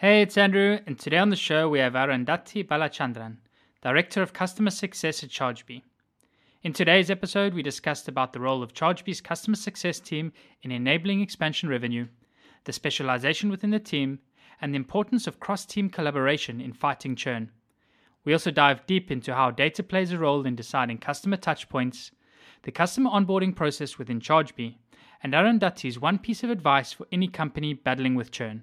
Hey, it's Andrew, and today on the show we have Arundhati Balachandran, Director of Customer Success at ChargeBee. In today's episode, we discussed about the role of ChargeBee's customer success team in enabling expansion revenue, the specialization within the team, and the importance of cross-team collaboration in fighting churn. We also dive deep into how data plays a role in deciding customer touchpoints, the customer onboarding process within ChargeBee, and Arundhati's one piece of advice for any company battling with churn.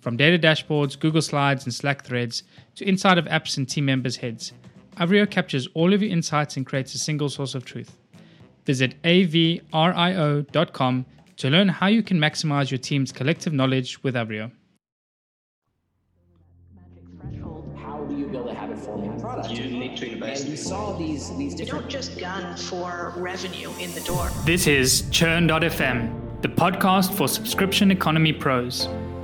From data dashboards, Google Slides, and Slack threads to inside of apps and team members' heads, Avrio captures all of your insights and creates a single source of truth. Visit avrio.com to learn how you can maximize your team's collective knowledge with Avrio. How do you build a habit forming product? You need to invest. And we saw these these You different don't just gun for revenue in the door. This is Churn.fm, the podcast for subscription economy pros.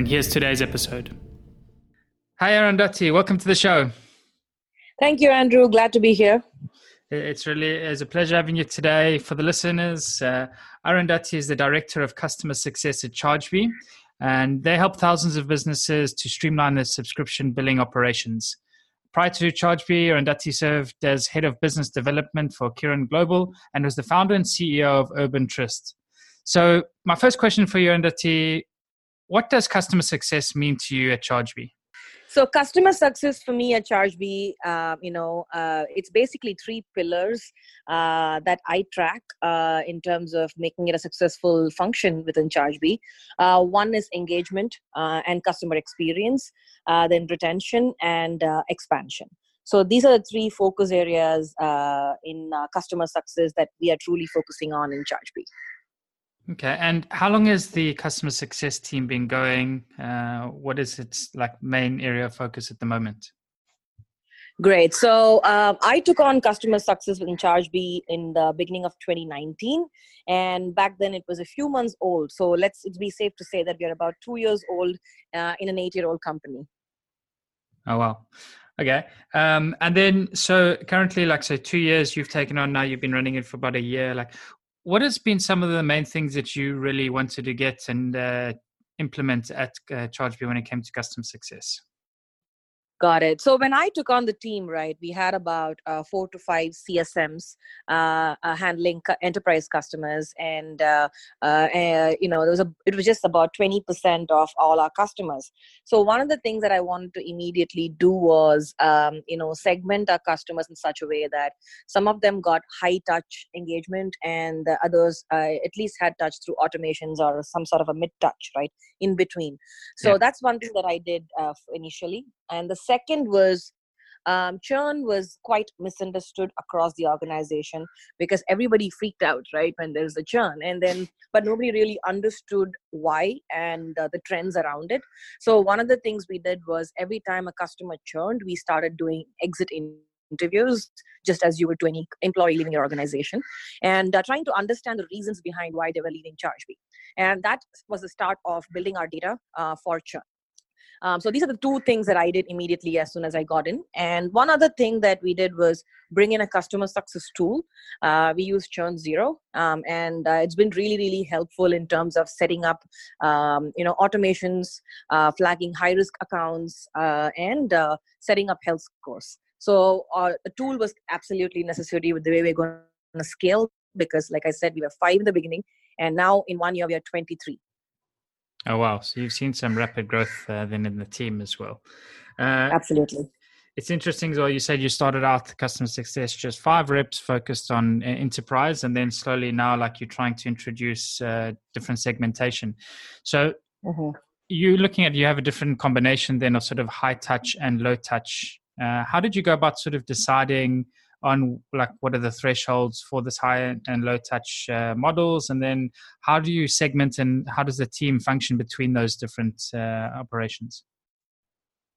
and here's today's episode. Hi, Arundhati. Welcome to the show. Thank you, Andrew. Glad to be here. It's really it's a pleasure having you today. For the listeners, uh, Arundhati is the Director of Customer Success at ChargeBee, and they help thousands of businesses to streamline their subscription billing operations. Prior to ChargeBee, Arundhati served as Head of Business Development for Kiran Global and was the founder and CEO of Urban Trust. So, my first question for you, Arundhati, what does customer success mean to you at ChargeBee? So, customer success for me at ChargeBee, uh, you know, uh, it's basically three pillars uh, that I track uh, in terms of making it a successful function within ChargeBee. Uh, one is engagement uh, and customer experience, then retention and expansion. So, these are the three focus areas in customer success that we are truly focusing on in ChargeBee. Okay, and how long has the customer success team been going? Uh, what is its like main area of focus at the moment? Great. So um, I took on customer success within ChargeBee in the beginning of 2019, and back then it was a few months old. So let's it be safe to say that we are about two years old uh, in an eight-year-old company. Oh wow, okay. Um, and then so currently, like so, two years you've taken on now. You've been running it for about a year. Like, what has been some of the main things that you really wanted to get and uh, implement at uh, ChargeBee when it came to customer success? Got it. So when I took on the team, right, we had about uh, four to five CSMs uh, uh, handling enterprise customers, and uh, uh, uh, you know, there was a it was just about twenty percent of all our customers. So one of the things that I wanted to immediately do was, um, you know, segment our customers in such a way that some of them got high touch engagement, and the others at least had touch through automations or some sort of a mid touch, right, in between. So Yeah. that's one thing that I did uh, initially and the second was um, churn was quite misunderstood across the organization because everybody freaked out right when there's a churn. And then but nobody really understood why and uh, the trends around it. So one of the things we did was every time a customer churned we started doing exit in interviews just as you would to any employee leaving your organization and uh, trying to understand the reasons behind why they were leaving chargebee. And that was the start of building our data uh, for churn um, so these are the two things that I did immediately as soon as I got in. And one other thing that we did was bring in a customer success tool. Uh, we use Churn Zero, um, and uh, it's been really, really helpful in terms of setting up, um, you know, automations, uh, flagging high risk accounts, uh, and uh, setting up health scores. So uh, the tool was absolutely necessary with the way we're going to scale because, like I said, we were five in the beginning, and now in one year we are 23. Oh wow! So you've seen some rapid growth uh, then in the team as well. Uh, Absolutely. it's interesting as well. You said you started out customer success, just five reps focused on uh, enterprise, and then slowly now, like you're trying to introduce uh, different segmentation. So Mhm. you're looking at you have a different combination then of sort of high touch and low touch. Uh, how did you go about sort of deciding on like what are the thresholds for this high and low touch uh, models, and then how do you segment and how does the team function between those different uh, operations?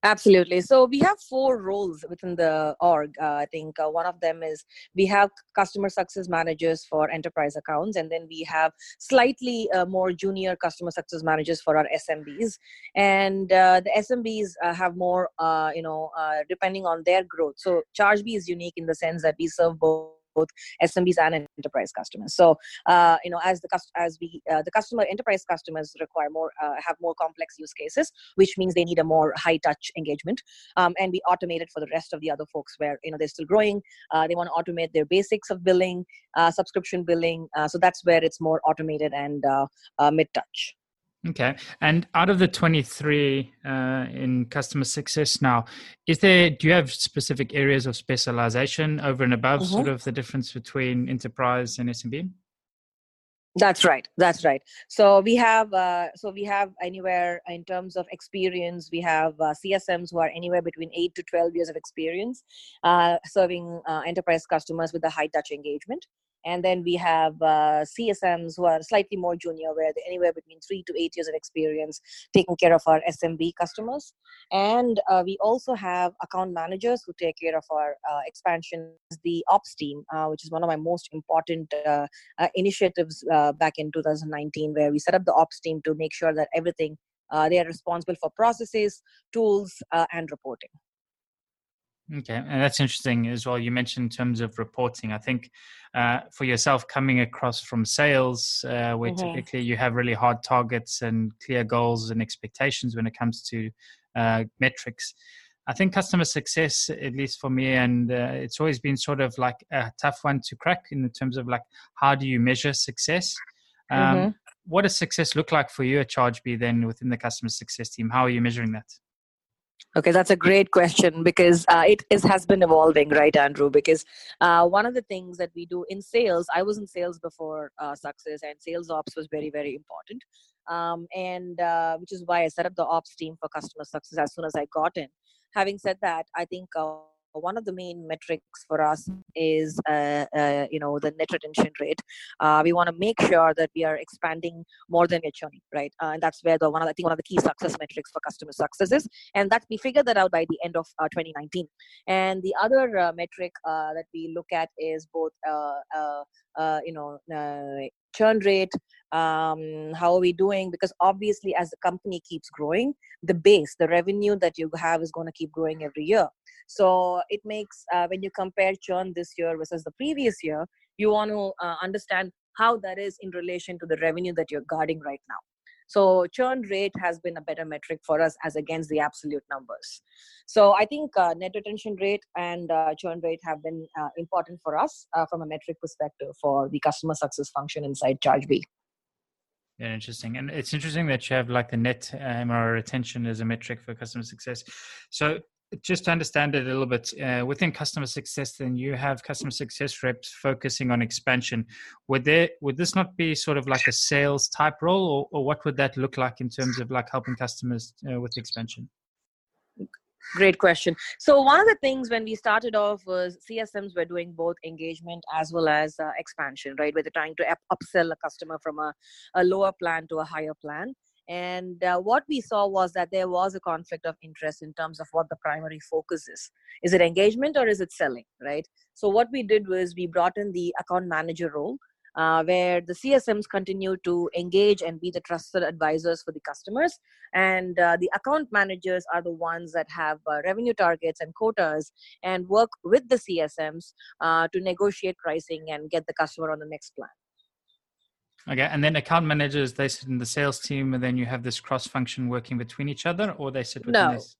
Absolutely. So we have four roles within the org. Uh, I think uh, one of them is we have customer success managers for enterprise accounts, and then we have slightly uh, more junior customer success managers for our SMBs. And uh, the SMBs uh, have more, uh, you know, depending on their growth. So ChargeBee is unique in the sense that we serve both both SMBs and enterprise customers. So, uh, you know, as the as we uh, the customer enterprise customers require more uh, have more complex use cases, which means they need a more high touch engagement. Um, and we automate it for the rest of the other folks where you know they're still growing. Uh, they want to automate their basics of billing, uh, subscription billing. Uh, so that's where it's more automated and mid touch. Okay. And out of the 23 uh, in customer success now, is there, do you have specific areas of specialization over and above Mhm. sort of the difference between enterprise and SMB? That's right. That's right. So we have uh, so we have anywhere in terms of experience, we have uh, CSMs who are anywhere between eight to twelve years of experience, uh, serving uh, enterprise customers with a high touch engagement. And then we have uh, CSMs who are slightly more junior, where they're anywhere between three to eight years of experience taking care of our SMB customers. And uh, we also have account managers who take care of our uh, expansion. The ops team, uh, which is one of my most important uh, uh, initiatives back in 2019 where we set up the ops team to make sure that everything they are responsible for processes tools and reporting Okay, and that's interesting as well. You mentioned in terms of reporting. I think uh, for yourself coming across from sales, uh, where Mhm. typically you have really hard targets and clear goals and expectations when it comes to uh, metrics. I think customer success, at least for me, and uh, it's always been sort of like a tough one to crack in terms of like how do you measure success. Um, Mhm. What does success look like for you at ChargeBee then within the customer success team? How are you measuring that? Okay, that's a great question because uh, it is, has been evolving, right, Andrew? Because uh, one of the things that we do in sales, I was in sales before uh, Success, and sales ops was very, very important. Um, and uh, which is why I set up the ops team for customer success as soon as I got in. Having said that, I think uh, one of the main metrics for us is uh, uh, you know the net retention rate. Uh, we want to make sure that we are expanding more than we're churning right? Uh, and that's where the one of the, i think one of the key success metrics for customer success is and that we figured that out by the end of uh, 2019 and the other uh, metric that we look at is both you know churn rate um, how are we doing? Because obviously as the company keeps growing the base the revenue that you have is going to keep growing every year. So it makes uh, when you compare churn this year versus the previous year you want to uh, understand how that is in relation to the revenue that you're guarding right now so churn rate has been a better metric for us as against the absolute numbers. So I think uh, net retention rate and uh, churn rate have been uh, important for us uh, from a metric perspective for the customer success function inside ChargeBee. Yeah, interesting. And it's interesting that you have like the net uh, MRR retention as a metric for customer success. So just to understand it a little bit, uh, within customer success, then you have customer success reps focusing on expansion. Would there would this not be sort of like a sales type role, or, or what would that look like in terms of like helping customers uh, with expansion? Great question. So one of the things when we started off was CSMs were doing both engagement as well as uh, expansion, right? Where they're trying to upsell a customer from a, a lower plan to a higher plan. And uh, what we saw was that there was a conflict of interest in terms of what the primary focus is. Is it engagement or is it selling, right? So what we did was we brought in the account manager role, uh, where the CSMs continue to engage and be the trusted advisors for the customers. And uh, the account managers are the ones that have uh, revenue targets and quotas and work with the CSMs uh, to negotiate pricing and get the customer on the next plan. Okay, and then account managers they sit in the sales team, and then you have this cross function working between each other, or they sit within No. this.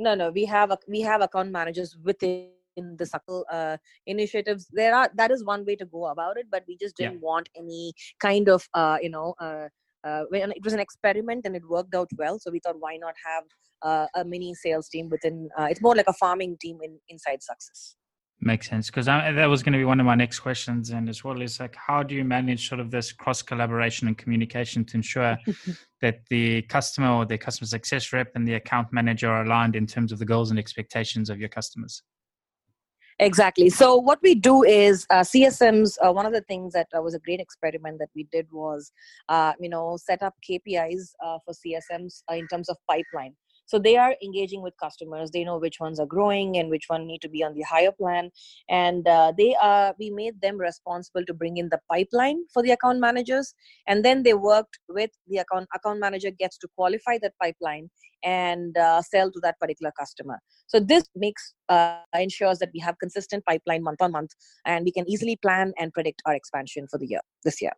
No, no, we have a, we have account managers within the circle uh, initiatives. There are that is one way to go about it, but we just didn't want any kind of uh, you know. Uh, uh, when it was an experiment and it worked out well. So we thought, why not have uh, a mini sales team within? Uh, it's more like a farming team in, inside Success. Makes sense because that was going to be one of my next questions, and as well is like, how do you manage sort of this cross collaboration and communication to ensure that the customer or the customer success rep and the account manager are aligned in terms of the goals and expectations of your customers? Exactly. So what we do is uh, CSMs. Uh, one of the things that uh, was a great experiment that we did was, uh, you know, set up KPIs uh, for CSMs uh, in terms of pipeline so they are engaging with customers. They know which ones are growing and which one need to be on the higher plan. And uh, they are we made them responsible to bring in the pipeline for the account managers. And then they worked with the account account manager gets to qualify that pipeline and uh, sell to that particular customer. So this makes uh, ensures that we have consistent pipeline month on month and we can easily plan and predict our expansion for the year this year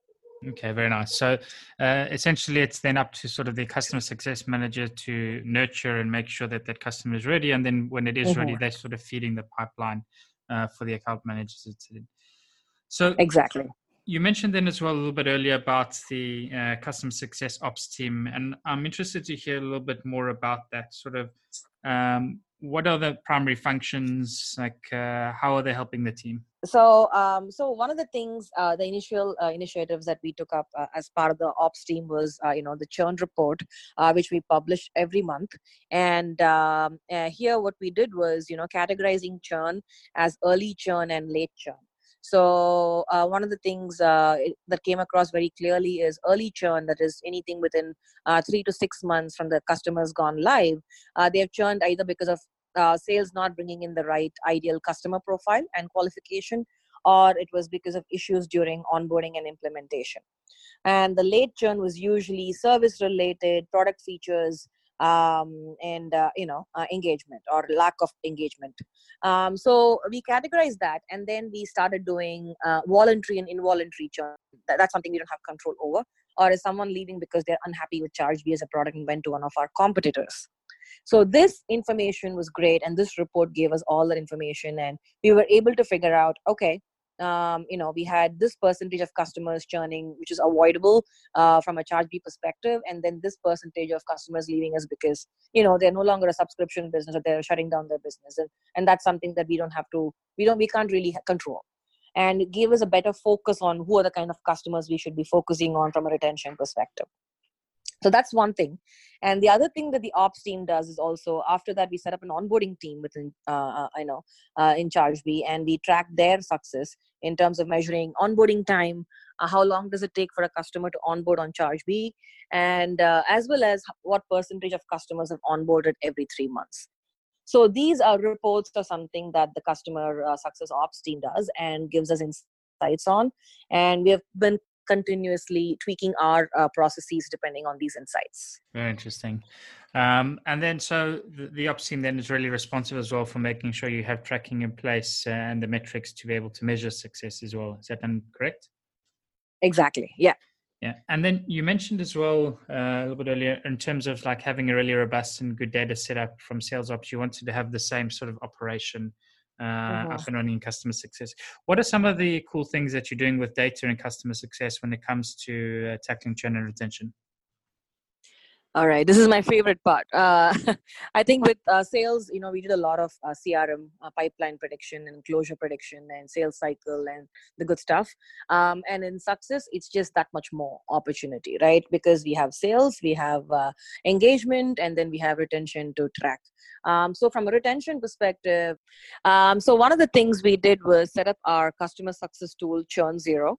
Okay, very nice. So uh, essentially, it's then up to sort of the customer success manager to nurture and make sure that that customer is ready. And then when it is mm-hmm. ready, they're sort of feeding the pipeline uh, for the account managers. So exactly. You mentioned then as well a little bit earlier about the uh, customer success ops team, and I'm interested to hear a little bit more about that. Sort of, um, what are the primary functions? Like, uh, how are they helping the team? so um, so one of the things uh, the initial uh, initiatives that we took up uh, as part of the ops team was uh, you know the churn report uh, which we publish every month and um, here what we did was you know categorizing churn as early churn and late churn so uh, one of the things uh, that came across very clearly is early churn that is anything within uh, three to six months from the customers gone live they have churned either because of uh, sales not bringing in the right ideal customer profile and qualification or it was because of issues during onboarding and implementation. And the late churn was usually service related product features um, and uh, you know uh, engagement or lack of engagement. Um, so we categorized that and then we started doing uh, voluntary and involuntary churn. That, that's something we don't have control over. Or is someone leaving because they're unhappy with chargebee as a product and went to one of our competitors. So this information was great, and this report gave us all that information, and we were able to figure out, okay, um, you know, we had this percentage of customers churning, which is avoidable uh, from a charge b perspective, and then this percentage of customers leaving us because you know they're no longer a subscription business or they're shutting down their business, and and that's something that we don't have to, we don't, we can't really control, and give us a better focus on who are the kind of customers we should be focusing on from a retention perspective so that's one thing. And the other thing that the ops team does is also after that we set up an onboarding team within uh, i uh, know uh, in Charge chargebee and we track their success in terms of measuring onboarding time uh, how long does it take for a customer to onboard on Charge chargebee and uh, as well as what percentage of customers have onboarded every three months. So these are reports or something that the customer uh, success ops team does and gives us insights on. And we have been continuously tweaking our uh, processes depending on these insights. Very interesting. Um, and then, so the, the, ops team then is really responsive as well for making sure you have tracking in place uh, and the metrics to be able to measure success as well. Is that then correct? Exactly. Yeah. Yeah, and then you mentioned as well uh, a little bit earlier in terms of like having a really robust and good data set up from sales ops. You wanted to have the same sort of operation uh, mm-hmm. up and running in customer success. What are some of the cool things that you're doing with data and customer success when it comes to uh, tackling churn and retention? All right this is my favorite part. Uh, i think with uh, sales you know we did a lot of uh, crm uh, pipeline prediction and closure prediction and sales cycle and the good stuff. Um, and in success it's just that much more opportunity right? Because we have sales we have uh, engagement and then we have retention to track. Um, so from a retention perspective um, so one of the things we did was set up our customer success tool churn zero.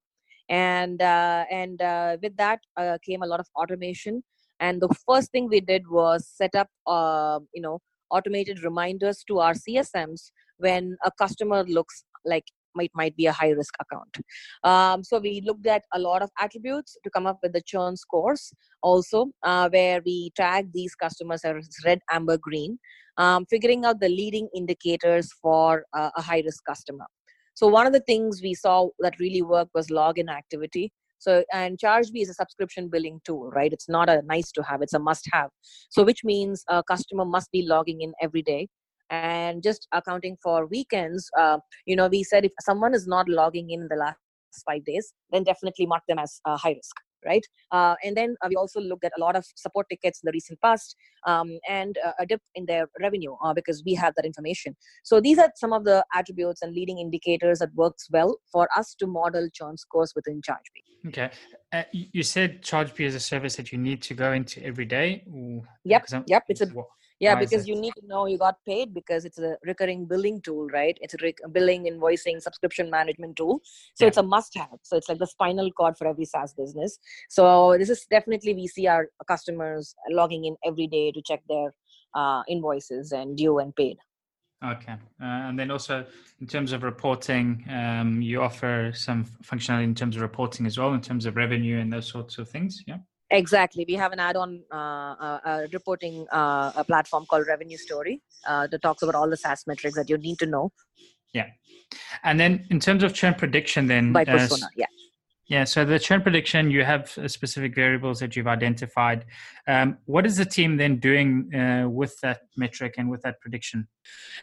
And uh, and with that came a lot of automation and the first thing we did was set up uh, you know automated reminders to our csms when a customer looks like might might be a high risk account. Um, so we looked at a lot of attributes to come up with the churn scores also uh, where we tag these customers as red amber green um, figuring out the leading indicators for uh, a high risk customer. So one of the things we saw that really worked was login activity so, and ChargeBee is a subscription billing tool, right? It's not a nice to have, it's a must have. So, which means a customer must be logging in every day. And just accounting for weekends, uh, you know, we said if someone is not logging in the last five days, then definitely mark them as uh, high risk. Right? Uh, and then uh, we also looked at a lot of support tickets in the recent past um, and uh, a dip in their revenue uh, because we have that information. So these are some of the attributes and leading indicators that works well for us to model churn scores within ChargeBee. Okay. Uh, you said ChargeBee is a service that you need to go into every day. Ooh, Yep, yep, it's a- Yeah, Why because you need to know you got paid because it's a recurring billing tool, right? It's a rec- billing, invoicing, subscription management tool. So Yeah. it's a must have. So it's like the spinal cord for every SaaS business. So this is definitely we see our customers logging in every day to check their uh, invoices and due and paid. Okay. Uh, and then also in terms of reporting, um, you offer some functionality in terms of reporting as well, in terms of revenue and those sorts of things. Yeah. Exactly. We have an add-on uh, uh, reporting uh, a platform called Revenue Story uh, that talks about all the SaaS metrics that you need to know Yeah, And then in terms of churn prediction, then by uh, persona. Yeah. Yeah, so the churn prediction, you have uh, specific variables that you've identified. Um, what is the team then doing uh, with that metric and with that prediction?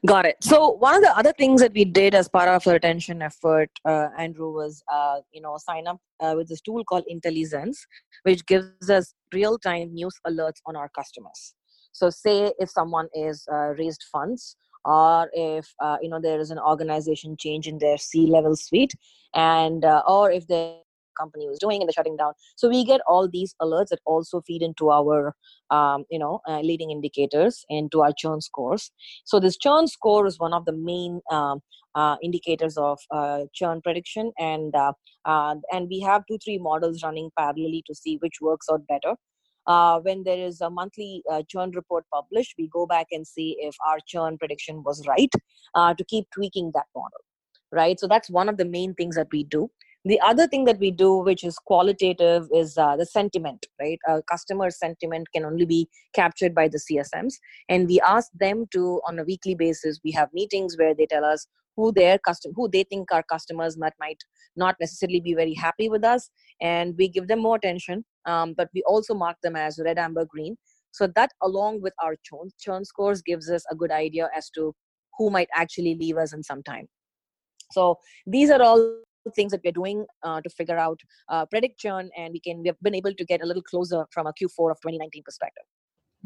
Got it. So one of the other things that we did as part of our retention effort, uh, Andrew, was uh, you know sign up uh, with this tool called Intellizence, which gives us real-time news alerts on our customers. So say if someone is uh, raised funds, or if uh, you know there is an organization change in their C-level suite, and uh, or if the company was doing and they're shutting down. So we get all these alerts that also feed into our um, you know uh, leading indicators into our churn scores. So this churn score is one of the main um, uh, indicators of uh, churn prediction, and uh, uh, and we have two three models running parallelly to see which works out better. Uh, when there is a monthly uh, churn report published, we go back and see if our churn prediction was right uh, to keep tweaking that model. Right. So that's one of the main things that we do. The other thing that we do, which is qualitative, is uh, the sentiment. Right. Uh, customer sentiment can only be captured by the CSMs and we ask them to on a weekly basis we have meetings where they tell us who their custom who they think our customers that might not necessarily be very happy with us and we give them more attention um, but we also mark them as red amber green so that along with our churn, churn scores gives us a good idea as to who might actually leave us in some time so these are all things that we're doing uh, to figure out uh, predict churn and we can we have been able to get a little closer from a q4 of 2019 perspective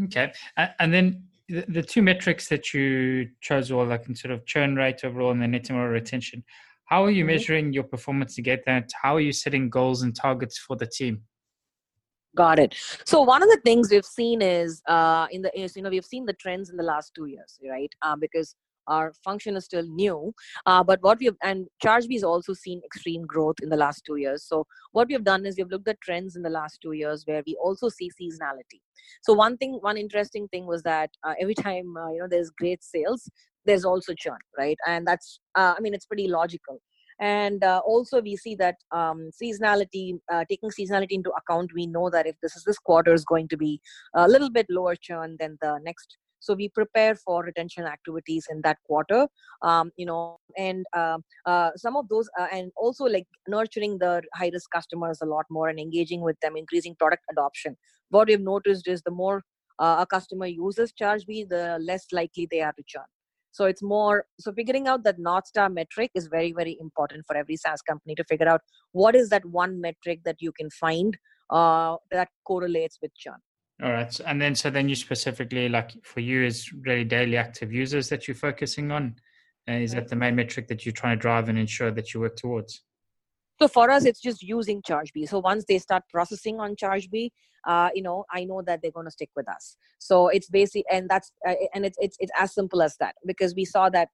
Okay. And then the, the two metrics that you chose were like in sort of churn rate overall and the net promoter retention. How are you Mhm. measuring your performance to get that? How are you setting goals and targets for the team? Got it. So one of the things we've seen is uh, in the is you know we've seen the trends in the last two years, right? Uh, because our function is still new, uh, but what we have and ChargeBee has also seen extreme growth in the last two years. So what we have done is we've looked at trends in the last two years where we also see seasonality. So one thing, one interesting thing was that uh, every time uh, you know there's great sales, there's also churn, right? And that's uh, I mean it's pretty logical and uh, also we see that um, seasonality uh, taking seasonality into account we know that if this is this quarter is going to be a little bit lower churn than the next so we prepare for retention activities in that quarter um, you know and uh, uh, some of those uh, and also like nurturing the high risk customers a lot more and engaging with them increasing product adoption. What we've noticed is the more uh, a customer uses ChargeBee, the less likely they are to churn. So it's more so figuring out that north star metric is very very important for every saas company to figure out what is that one metric that you can find uh, that correlates with churn All right. And then, so then you specifically, like for you, is really daily active users that you're focusing on. Uh, is that the main metric that you're trying to drive and ensure that you work towards? so for us it's just using chargebee so once they start processing on chargebee uh, you know i know that they're going to stick with us so it's basic and that's uh, and it's, it's it's as simple as that because we saw that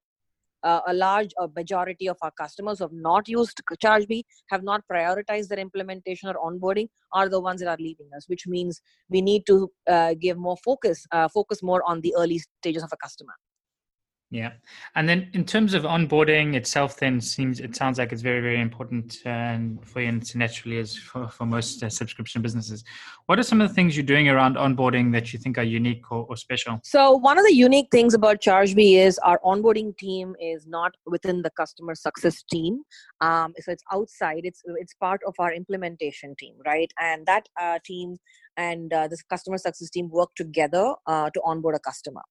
uh, a large a majority of our customers who have not used chargebee have not prioritized their implementation or onboarding are the ones that are leaving us which means we need to uh, give more focus uh, focus more on the early stages of a customer Yeah. And then in terms of onboarding itself, then seems it sounds like it's very, very important and for you and naturally is for, for most uh, subscription businesses. What are some of the things you're doing around onboarding that you think are unique or, or special? So one of the unique things about ChargeBee is our onboarding team is not within the customer success team. Um, so it's outside. It's it's part of our implementation team, right? And that uh, team and uh, this customer success team work together uh, to onboard a customer.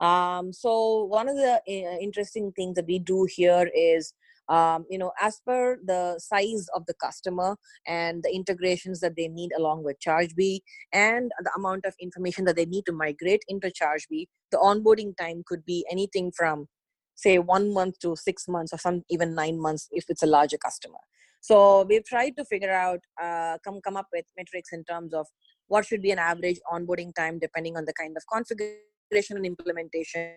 Um, so one of the uh, interesting things that we do here is um, you know as per the size of the customer and the integrations that they need along with chargebee and the amount of information that they need to migrate into chargebee the onboarding time could be anything from say one month to six months or some even nine months if it's a larger customer. So we've tried to figure out uh, come come up with metrics in terms of what should be an average onboarding time depending on the kind of configuration and implementation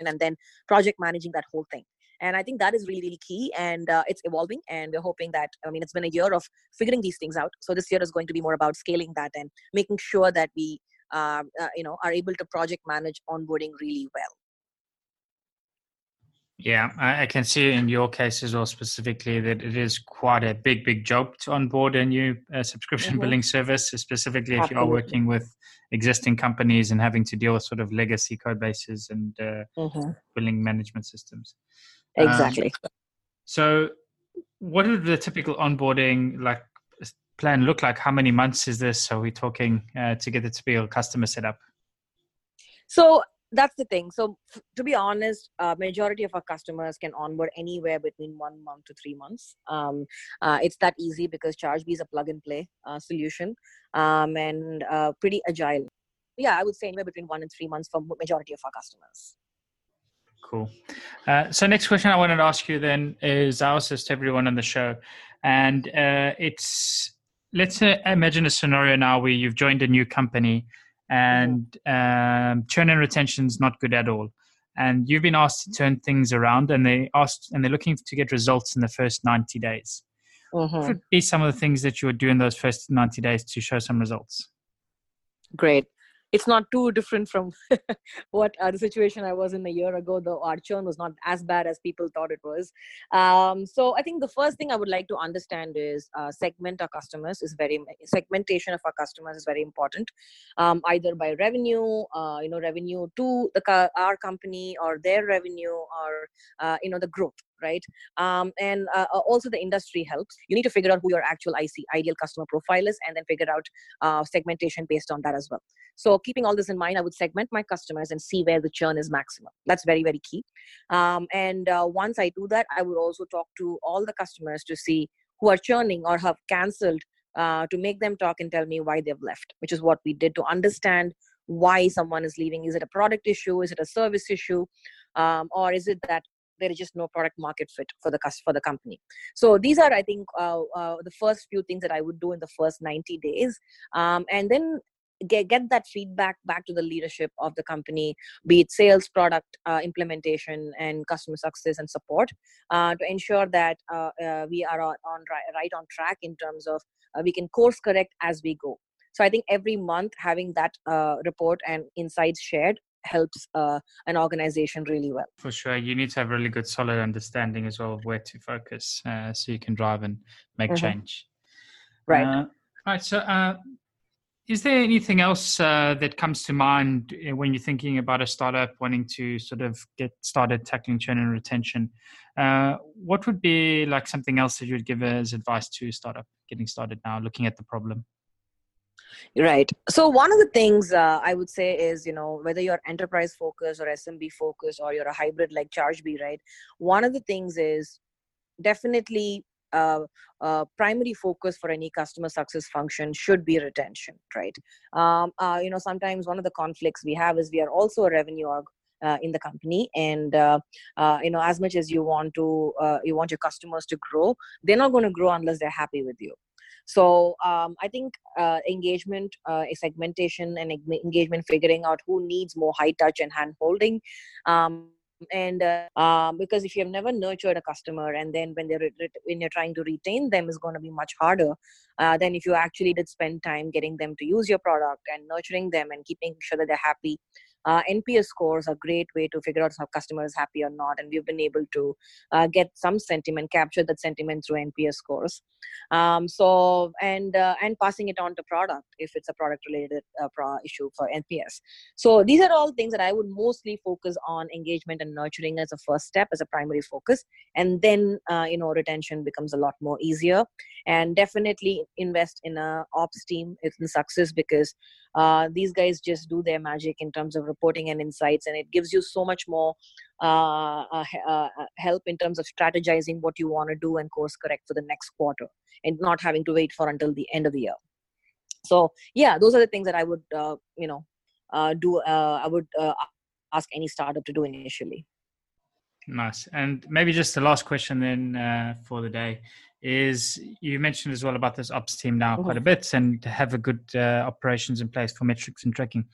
and then project managing that whole thing. And i think that is really really key and uh, it's evolving and we're hoping that i mean it's been a year of figuring these things out. So this year is going to be more about scaling that and making sure that we uh, uh, you know are able to project manage onboarding really well yeah, I, can see in your case as well specifically that it is quite a big, big job to onboard a new uh, subscription mm-hmm. billing service, specifically Absolutely. if you are working with existing companies and having to deal with sort of legacy code bases and uh, mm-hmm. billing management systems. Exactly. Um, so, what did the typical onboarding like plan look like? How many months is this? Are we talking uh, to get the typical customer set up? So that's the thing. So f- to be honest uh, majority of our customers can onboard anywhere between one month to three months. Um, uh, it's that easy because chargebee is a plug and play uh, solution um, and uh, pretty agile. Yeah i would say anywhere between one and three months for majority of our customers. Cool. Uh, so next question i wanted to ask you then is i asked everyone on the show and uh, it's let's imagine a scenario now where you've joined a new company and um, churn and retention is not good at all. And you've been asked to turn things around, and they asked, and they're looking to get results in the first ninety days. Mm-hmm. What would be some of the things that you would do in those first ninety days to show some results? Great it's not too different from what uh, the situation I was in a year ago. The our churn was not as bad as people thought it was. Um, so I think the first thing I would like to understand is uh, segment our customers is very segmentation of our customers is very important. Um, either by revenue, uh, you know, revenue to the our company or their revenue or uh, you know the growth right? Um, and uh, uh, also the industry helps. You need to figure out who your actual IC ideal customer profile is, and then figure out uh, segmentation based on that as well. So keeping all this in mind, I would segment my customers and see where the churn is maximum. That's very very key. Um, and uh, once I do that, I would also talk to all the customers to see who are churning or have cancelled uh, to make them talk and tell me why they've left, which is what we did to understand why someone is leaving. Is it a product issue? Is it a service issue? Um, or is it that there is just no product market fit for the for the company. So these are i think uh, uh, the first few things that i would do in the first 90 days um, and then get, get that feedback back to the leadership of the company be it sales product uh, implementation and customer success and support uh, to ensure that uh, uh, we are on, on right on track in terms of we can course correct as we go. So i think every month having that report and insights shared helps uh, an organization really well. For sure, you need to have really good, solid understanding as well of where to focus, uh, so you can drive and make mm-hmm. change. Right. Uh, right. So, uh, is there anything else uh, that comes to mind uh, when you're thinking about a startup wanting to sort of get started tackling churn and retention? what would be like something else that you would give as advice to a startup getting started now, looking at the problem? Right. So one of the things uh, I would say is, you know, whether you're enterprise focused or SMB focused or you're a hybrid like ChargeBee, right? One of the things is definitely uh, uh, primary focus for any customer success function should be retention, right? Um, uh, you know, sometimes one of the conflicts we have is we are also a revenue org, uh, in the company and uh, uh, you know as much as you want to you want your customers to grow they're not going to grow unless they're happy with you so um, i think uh, engagement uh, segmentation and engagement figuring out who needs more high touch and hand holding. Um, and uh, um, because if you have never nurtured a customer and then when they're re- when you're trying to retain them is going to be much harder uh, than if you actually did spend time getting them to use your product and nurturing them and keeping sure that they're happy uh, nps scores are a great way to figure out if customer is happy or not and we've been able to uh, get some sentiment capture that sentiment through nps scores. Um, so and uh, and passing it on to product if it's a product related uh, pro- issue for nps so these are all things that i would mostly focus on engagement and nurturing as a first step as a primary focus and then uh, you know retention becomes a lot more easier. And definitely invest in a ops team in success because uh, these guys just do their magic in terms of reporting and insights and it gives you so much more uh, uh, uh, help in terms of strategizing what you want to do and course correct for the next quarter and not having to wait for until the end of the year so yeah those are the things that i would you know do i would ask any startup to do initially Nice. And maybe just the last question then uh, for the day is you mentioned as well about this ops team now mm-hmm. quite a bit and to have a good uh, operations in place for metrics and tracking.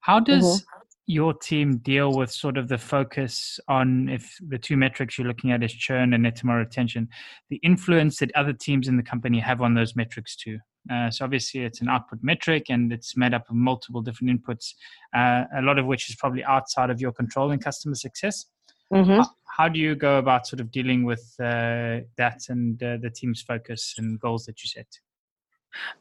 How does mm-hmm. Your team deal with sort of the focus on if the two metrics you're looking at is churn and net MRR retention, the influence that other teams in the company have on those metrics too? Uh, so obviously it's an output metric and it's made up of multiple different inputs, uh, a lot of which is probably outside of your control in customer success. Mm-hmm. How, how, do you go about sort of dealing with uh, that and uh, the team's focus and goals that you set?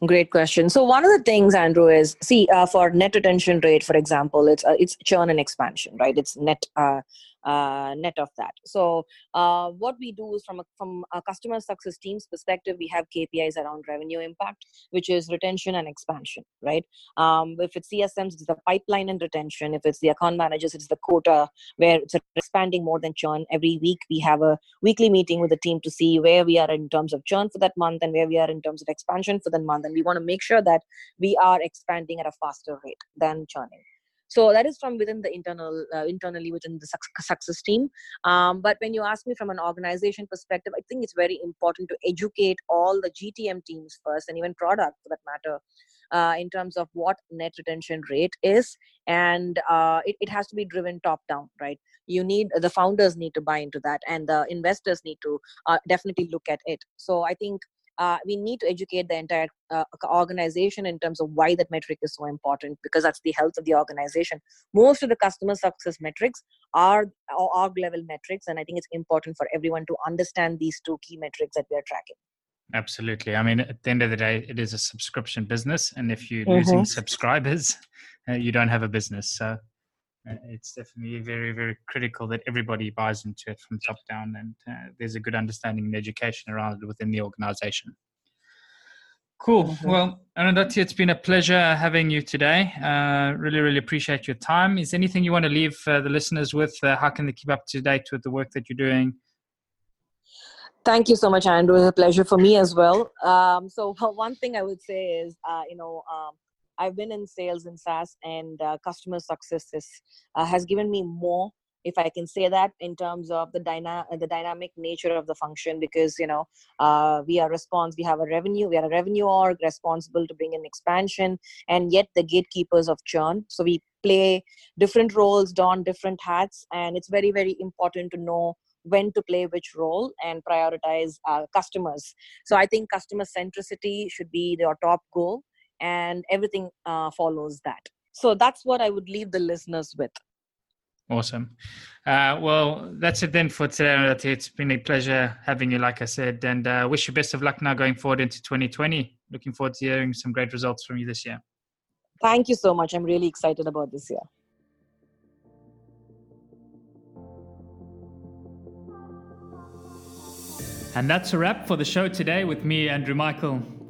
Great question. So one of the things, Andrew, is see uh, for net retention rate, for example, it's uh, it's churn and expansion, right? It's net uh, uh, net of that. So uh, what we do is from a, from a customer success team's perspective, we have KPIs around revenue impact, which is retention and expansion, right? Um, if it's CSMs, it's the pipeline and retention. If it's the account managers, it's the quota where it's expanding more than churn. Every week we have a weekly meeting with the team to see where we are in terms of churn for that month and where we are in terms of expansion for the month. And we want to make sure that we are expanding at a faster rate than churning so that is from within the internal uh, internally within the success team. Um, but when you ask me from an organization perspective i think it's very important to educate all the gtm teams first and even product for that matter uh, in terms of what net retention rate is. And uh, it, it has to be driven top down right? You need the founders need to buy into that and the investors need to uh, definitely look at it. So i think uh, we need to educate the entire uh, organization in terms of why that metric is so important because that's the health of the organization. Most of the customer success metrics are org level metrics and i think it's important for everyone to understand these two key metrics that we are tracking. Absolutely. I mean at the end of the day it is a subscription business and if you're mm-hmm. losing subscribers uh, you don't have a business. So it's definitely very very critical that everybody buys into it from top down and uh, there's a good understanding and education around it within the organization cool mm-hmm. well arundhati it's been a pleasure having you today uh, really really appreciate your time is anything you want to leave uh, the listeners with uh, how can they keep up to date with the work that you're doing Thank you so much, Andrew. It's a pleasure for me as well. Um, so, one thing I would say is, uh, you know, um, I've been in sales and SaaS, and uh, customer success is, uh, has given me more, if I can say that, in terms of the dyna- the dynamic nature of the function. Because you know, uh, we are response, we have a revenue, we are a revenue org responsible to bring in expansion, and yet the gatekeepers of churn. So we play different roles, don different hats, and it's very very important to know when to play which role and prioritize uh, customers so i think customer centricity should be your top goal and everything uh, follows that. So that's what i would leave the listeners with. Awesome. Uh, well that's it then for today it's been a pleasure having you like i said and uh, wish you best of luck now going forward into 2020 looking forward to hearing some great results from you this year. Thank you so much. I'm really excited about this year. And that's a wrap for the show today with me, Andrew Michael.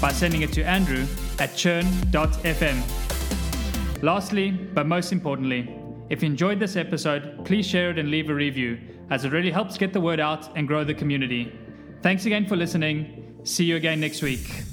by sending it to Andrew at churn.fm. Lastly, but most importantly, if you enjoyed this episode, please share it and leave a review, as it really helps get the word out and grow the community. Thanks again for listening. See you again next week.